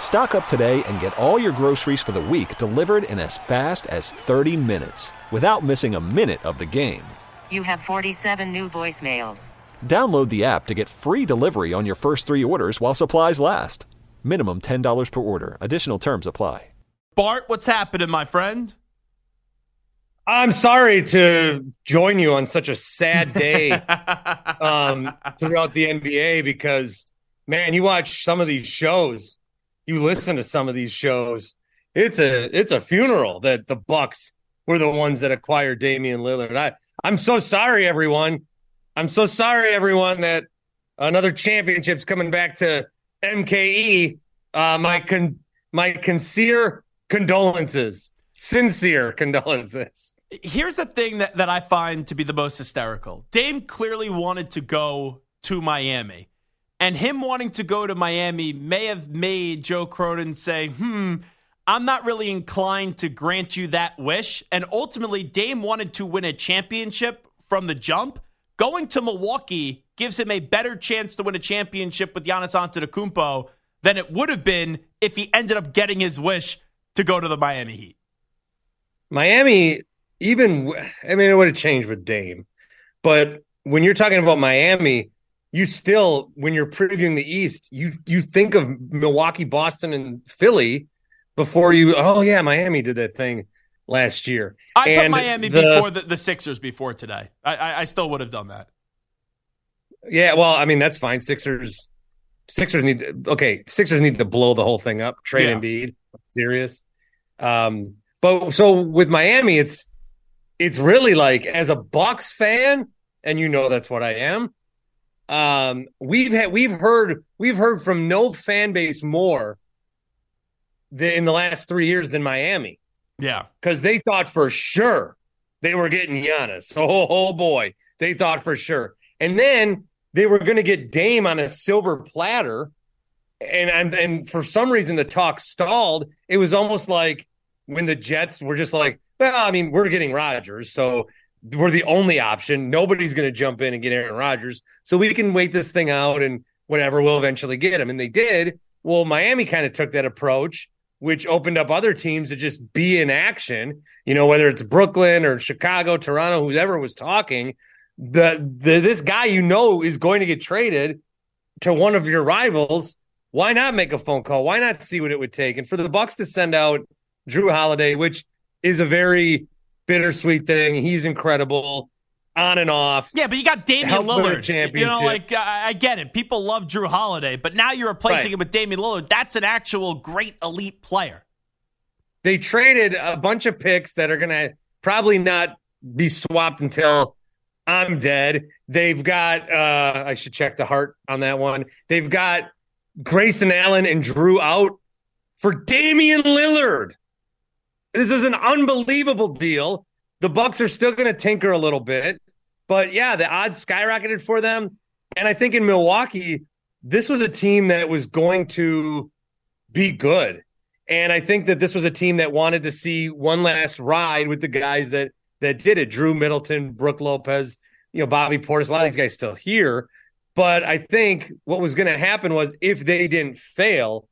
Stock up today and get all your groceries for the week delivered in as fast as 30 minutes without missing a minute of the game. You have 47 new voicemails. Download the app to get free delivery on your first three orders while supplies last. Minimum $10 per order. Additional terms apply. Bart, what's happening, my friend? I'm sorry to join you on such a sad day um, throughout the NBA because, man, you watch some of these shows you listen to some of these shows, it's a it's a funeral that the Bucks were the ones that acquired Damian Lillard. I I'm so sorry, everyone. I'm so sorry, everyone, that another championship's coming back to MKE. Uh, my con my sincere condolences, sincere condolences. Here's the thing that, that I find to be the most hysterical. Dame clearly wanted to go to Miami. And him wanting to go to Miami may have made Joe Cronin say, hmm, I'm not really inclined to grant you that wish. And ultimately, Dame wanted to win a championship from the jump. Going to Milwaukee gives him a better chance to win a championship with Giannis Antetokounmpo than it would have been if he ended up getting his wish to go to the Miami Heat. Miami, even, I mean, it would have changed with Dame. But when you're talking about Miami, you still when you're previewing the East, you you think of Milwaukee, Boston, and Philly before you. Oh yeah, Miami did that thing last year. I and put Miami the, before the, the Sixers before today. I, I, I still would have done that. Yeah, well, I mean that's fine. Sixers, Sixers need okay. Sixers need to blow the whole thing up. Trade yeah. Embiid, serious. Um, but so with Miami, it's it's really like as a Bucks fan, and you know that's what I am. Um, we've had we've heard we've heard from no fan base more than, in the last three years than Miami. Yeah, because they thought for sure they were getting Giannis. Oh, oh boy, they thought for sure, and then they were going to get Dame on a silver platter, and, and and for some reason the talk stalled. It was almost like when the Jets were just like, well, I mean, we're getting Rodgers, so we're the only option. Nobody's going to jump in and get Aaron Rodgers. So we can wait this thing out and whatever, we'll eventually get him. And they did. Well, Miami kind of took that approach, which opened up other teams to just be in action, you know, whether it's Brooklyn or Chicago, Toronto, whoever was talking. The, the this guy you know is going to get traded to one of your rivals. Why not make a phone call? Why not see what it would take? And for the Bucks to send out Jrue Holiday, which is a very bittersweet thing. He's incredible on and off. Yeah, but you got Damian Lillard. You know, like I, I get it. People love Jrue Holiday, but now you're replacing right. it with Damian Lillard. That's an actual great elite player. They traded a bunch of picks that are going to probably not be swapped until I'm dead. They've got uh I should check the heart on that one. They've got Grayson Allen and Jrue out for Damian Lillard. This is an unbelievable deal. The Bucks are still going to tinker a little bit, but yeah, the odds skyrocketed for them. And I think in Milwaukee, this was a team that was going to be good. And I think that this was a team that wanted to see one last ride with the guys that that did it. Jrue Middleton, Brook Lopez, you know, Bobby Portis, a lot of these guys still here. But I think what was going to happen was if they didn't fail,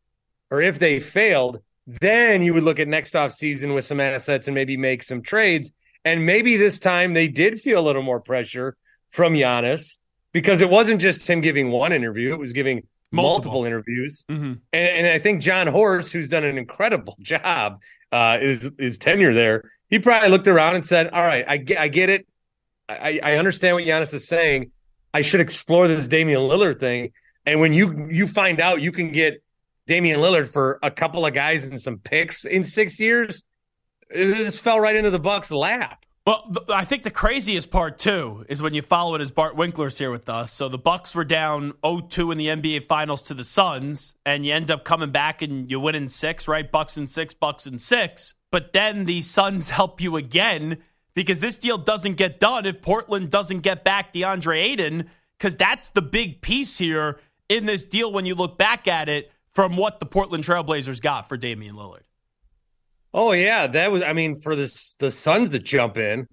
or if they failed, then you would look at next off season with some assets and maybe make some trades. And maybe this time they did feel a little more pressure from Giannis because it wasn't just him giving one interview, it was giving multiple, multiple interviews. Mm-hmm. And, and, I think Jon Horst, who's done an incredible job, uh, is his tenure there. He probably looked around and said, All right, I get, I get it. I, I understand what Giannis is saying. I should explore this Damian Lillard thing. And when you you find out you can get Damian Lillard for a couple of guys and some picks in six years, it just fell right into the Bucks' lap. Well, I think the craziest part too is when you follow it as Bart Winkler's here with us. So the Bucks were down 0-2 in the NBA Finals to the Suns, and you end up coming back and you win in six, right? Bucks in six, Bucks in six. but then the Suns help you again because this deal doesn't get done if Portland doesn't get back DeAndre Ayton, because that's the big piece here in this deal when you look back at it from what the Portland Trailblazers got for Damian Lillard. Oh yeah, that was. I mean, for the the Suns to jump in,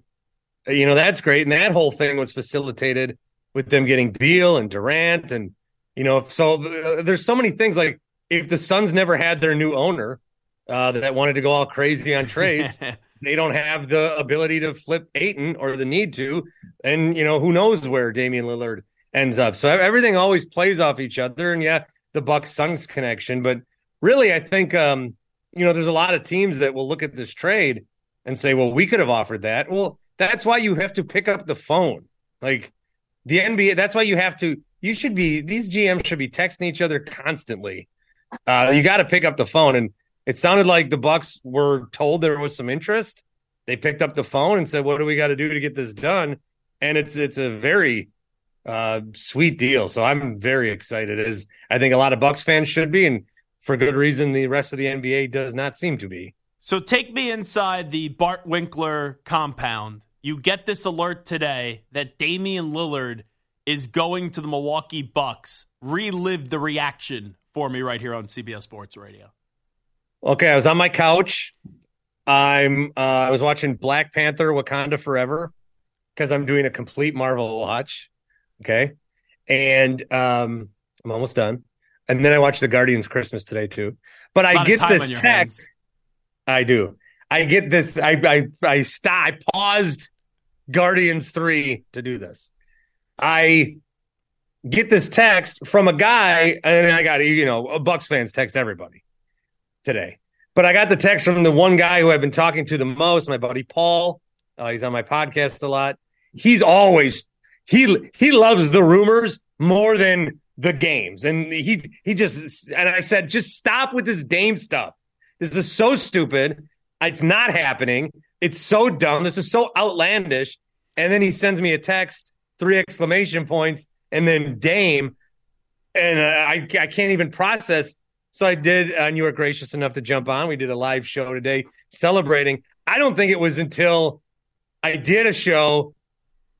you know, that's great, and that whole thing was facilitated with them getting Beal and Durant, and you know, so uh, there's so many things. Like if the Suns never had their new owner uh, that wanted to go all crazy on trades, they don't have the ability to flip Ayton or the need to, and you know, who knows where Damian Lillard ends up. So everything always plays off each other, and yeah, the Bucks Suns connection, but really, I think. um you know, there's a lot of teams that will look at this trade and say, well, we could have offered that. Well, that's why you have to pick up the phone. Like the NBA, that's why you have to, you should be, these GMs should be texting each other constantly. Uh, you got to pick up the phone. And it sounded like the Bucks were told there was some interest. They picked up the phone and said, what do we got to do to get this done? And it's, it's a very, uh, sweet deal. So I'm very excited as I think a lot of Bucks fans should be. And for good reason the rest of the NBA does not seem to be. So take me inside the Bart Winkler compound. You get this alert today that Damian Lillard is going to the Milwaukee Bucks. Relive the reaction for me right here on CBS Sports Radio. Okay, I was on my couch. I'm uh, I was watching Black Panther Wakanda Forever because I'm doing a complete Marvel watch. Okay. And um, I'm almost done. And then I watched the Guardians Christmas today too. But I get this text. Hands. I do. I get this. I I I stop. I paused Guardians three to do this. I get this text from a guy, and I got you know, Bucks fans text everybody today. But I got the text from the one guy who I've been talking to the most, my buddy Paul. Uh, he's on my podcast a lot. He's always he he loves the rumors more than the games. And he he just and I said, just stop with this Dame stuff. This is so stupid. It's not happening. It's so dumb. This is so outlandish. And then he sends me a text, three exclamation points, and then Dame. And uh, I I can't even process. So I did, and you were gracious enough to jump on. We did a live show today celebrating. I don't think it was until I did a show,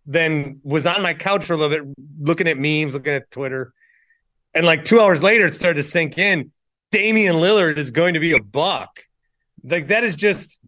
then was on my couch for a little bit, looking at memes, looking at Twitter, and like two hours later, it started to sink in. Damian Lillard is going to be a buck. Like that is just,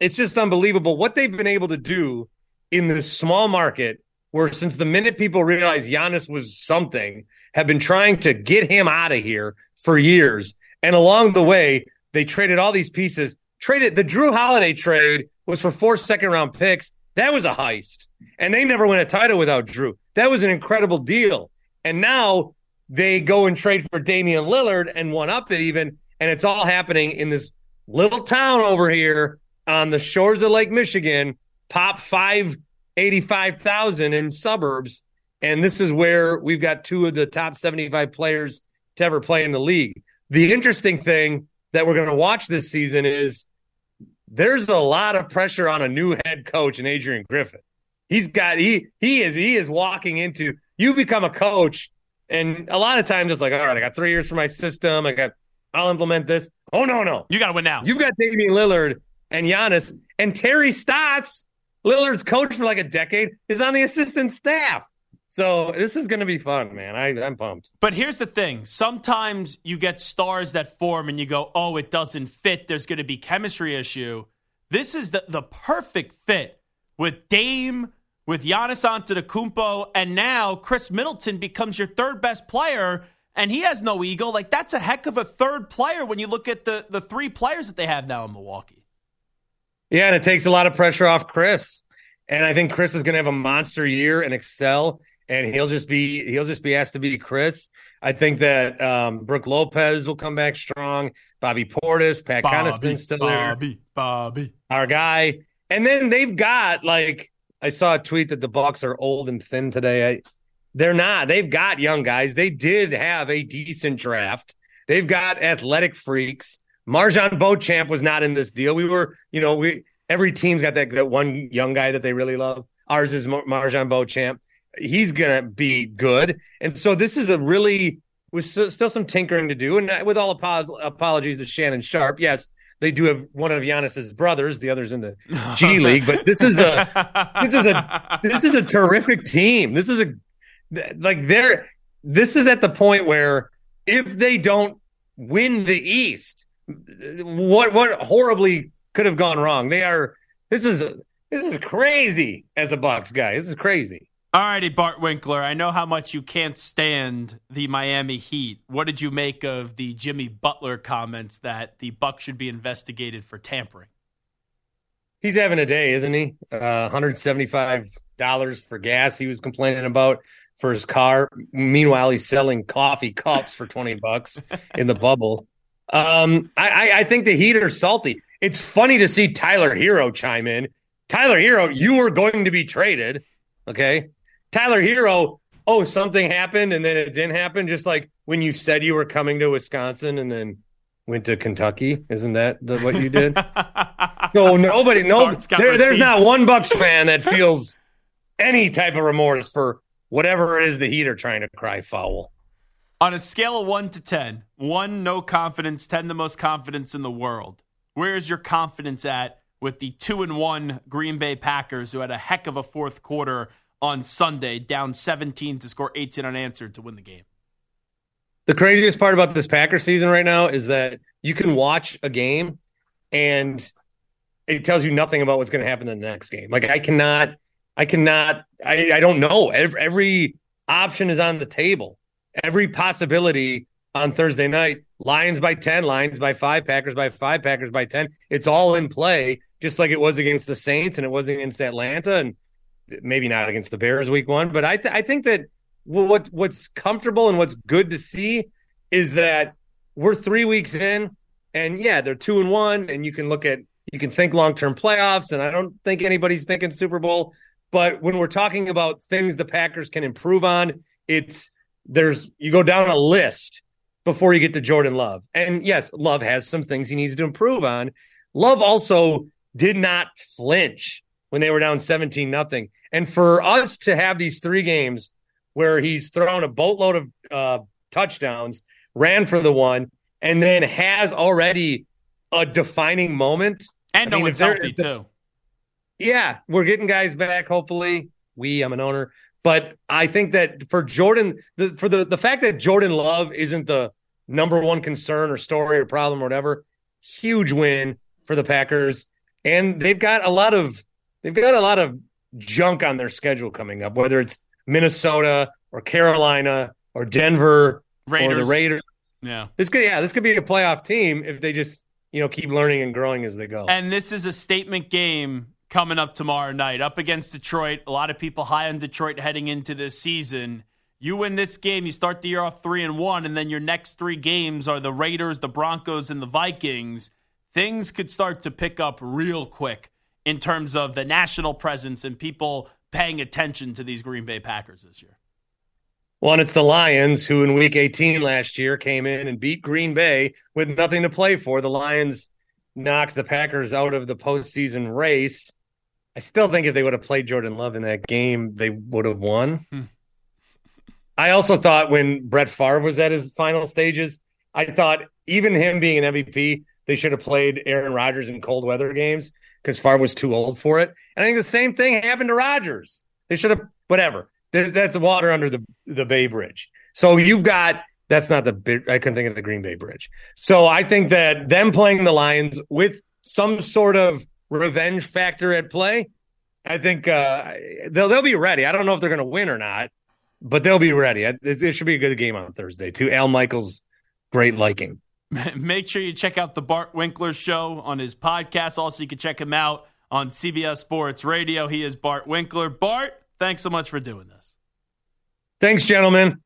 it's just unbelievable what they've been able to do in this small market where since the minute people realized Giannis was something, have been trying to get him out of here for years. And along the way, they traded all these pieces. Traded the Jrue Holiday trade was for four second round picks. That was a heist. And they never win a title without Jrue. That was an incredible deal. And now they go and trade for Damian Lillard and one up it even, and it's all happening in this little town over here on the shores of Lake Michigan, pop five eighty five thousand in suburbs, and this is where we've got two of the top seventy five players to ever play in the league. The interesting thing that we're going to watch this season is there's a lot of pressure on a new head coach and Adrian Griffin. He's got he he is he is walking into you become a coach and a lot of times it's like, all right, I got three years for my system. I got, I'll implement this. Oh no, no, you got to win now. You've got Damian Lillard and Giannis and Terry Stotts, Lillard's coach for like a decade, is on the assistant staff. So this is going to be fun, man. I, I'm pumped. But here's the thing: sometimes you get stars that form, and you go, "Oh, it doesn't fit." There's going to be chemistry issue. This is the the perfect fit with Dame with Giannis Antetokounmpo, and now Khris Middleton becomes your third best player, and he has no ego. Like that's a heck of a third player when you look at the the three players that they have now in Milwaukee. Yeah, and it takes a lot of pressure off Khris, and I think Khris is going to have a monster year and excel, and he'll just be he'll just be asked to be Khris. I think that um, Brook Lopez will come back strong. Bobby Portis, Pat Connaughton still Bobby, there. Bobby, Bobby, our guy. And then they've got like I saw a tweet that the Bucks are old and thin today. I, they're not. They've got young guys. They did have a decent draft. They've got athletic freaks. MarJon Beauchamp was not in this deal. We were, you know, we every team's got that, that one young guy that they really love. Ours is Mar- MarJon Beauchamp. He's gonna be good, and so this is a really with still some tinkering to do. And with all apologies to Shannon Sharpe. yes, they do have one of Giannis's brothers, the other's in the G League. But this is a this is a this is a terrific team. This is a like they're this is at the point where if they don't win the East, what what horribly could have gone wrong? They are this is this is crazy as a Bucks guy. This is crazy. All righty, Bart Winkler. I know how much you can't stand the Miami Heat. What did you make of the Jimmy Butler comments that the Bucks should be investigated for tampering? He's having a day, isn't he? Uh, $175 for gas he was complaining about for his car. Meanwhile, he's selling coffee cups for 20 bucks in the bubble. Um, I, I think the Heat are salty. It's funny to see Tyler Herro chime in. Tyler Herro, you were going to be traded. Okay. Tyler Herro, oh, something happened and then it didn't happen. Just like when you said you were coming to Wisconsin and then went to Kentucky. Isn't that the, what you did? no, nobody, no, there, there's not one Bucks fan that feels any type of remorse for whatever it is the Heat are trying to cry foul. On a scale of one to 10, one, no confidence, 10, the most confidence in the world. Where is your confidence at with the two and one Green Bay Packers, who had a heck of a fourth quarter on Sunday, down 17 to score 18 unanswered to win the game. The craziest part about this Packer season right now is that you can watch a game and it tells you nothing about what's going to happen in the next game. Like I cannot, I cannot, I, I don't know. Every, every option is on the table. Every possibility on Thursday night. Lions by 10, Lions by five, Packers by five, Packers by 10. It's all in play, just like it was against the Saints and it was against Atlanta. And maybe not against the Bears week one, but I th- I think that what what's comfortable and what's good to see is that we're three weeks in, and yeah, they're two and one, and you can look at you can think long term playoffs, and I don't think anybody's thinking Super Bowl. But when we're talking about things the Packers can improve on, it's there's you go down a list before you get to Jordan Love. And yes, Love has some things he needs to improve on. Love also did not flinch when they were down 17 nothing. And for us to have these three games where he's thrown a boatload of uh, touchdowns, ran for the one, and then has already a defining moment. And I mean, no one's healthy too. Yeah, we're getting guys back. Hopefully, we. I'm an owner, but I think that for Jordan, the, for the the fact that Jordan Love isn't the number one concern or story or problem or whatever, huge win for the Packers, and they've got a lot of they've got a lot of junk on their schedule coming up, whether it's Minnesota or Carolina or Denver Raiders. or the Raiders. Yeah. This could yeah, this could be a playoff team if they just, you know, keep learning and growing as they go. And this is a statement game coming up tomorrow night up against Detroit. A lot of people high on Detroit heading into this season. You win this game, you start the year off 3 and 1 and then your next 3 games are the Raiders, the Broncos and the Vikings. Things could start to pick up real quick in terms of the national presence and people paying attention to these Green Bay Packers this year? Well, and it's the Lions who in week 18 last year came in and beat Green Bay with nothing to play for. The Lions knocked the Packers out of the postseason race. I still think if they would have played Jordan Love in that game, they would have won. Hmm. I also thought when Brett Favre was at his final stages, I thought even him being an MVP, they should have played Aaron Rodgers in cold weather games because Favre was too old for it. And I think the same thing happened to Rodgers. They should have, whatever. That's the water under the, the Bay Bridge. So you've got, that's not the, I couldn't think of the Green Bay Bridge. So I think that them playing the Lions with some sort of revenge factor at play, I think uh, they'll, they'll be ready. I don't know if they're going to win or not, but they'll be ready. It, it should be a good game on Thursday, to Al Michaels' great liking. Make sure you check out the Bart Winkler show on his podcast. Also, you can check him out on CBS Sports Radio. He is Bart Winkler. Bart, thanks so much for doing this. Thanks, gentlemen.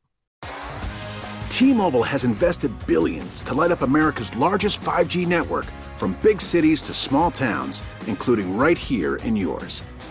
T Mobile has invested billions to light up America's largest 5G network from big cities to small towns, including right here in yours.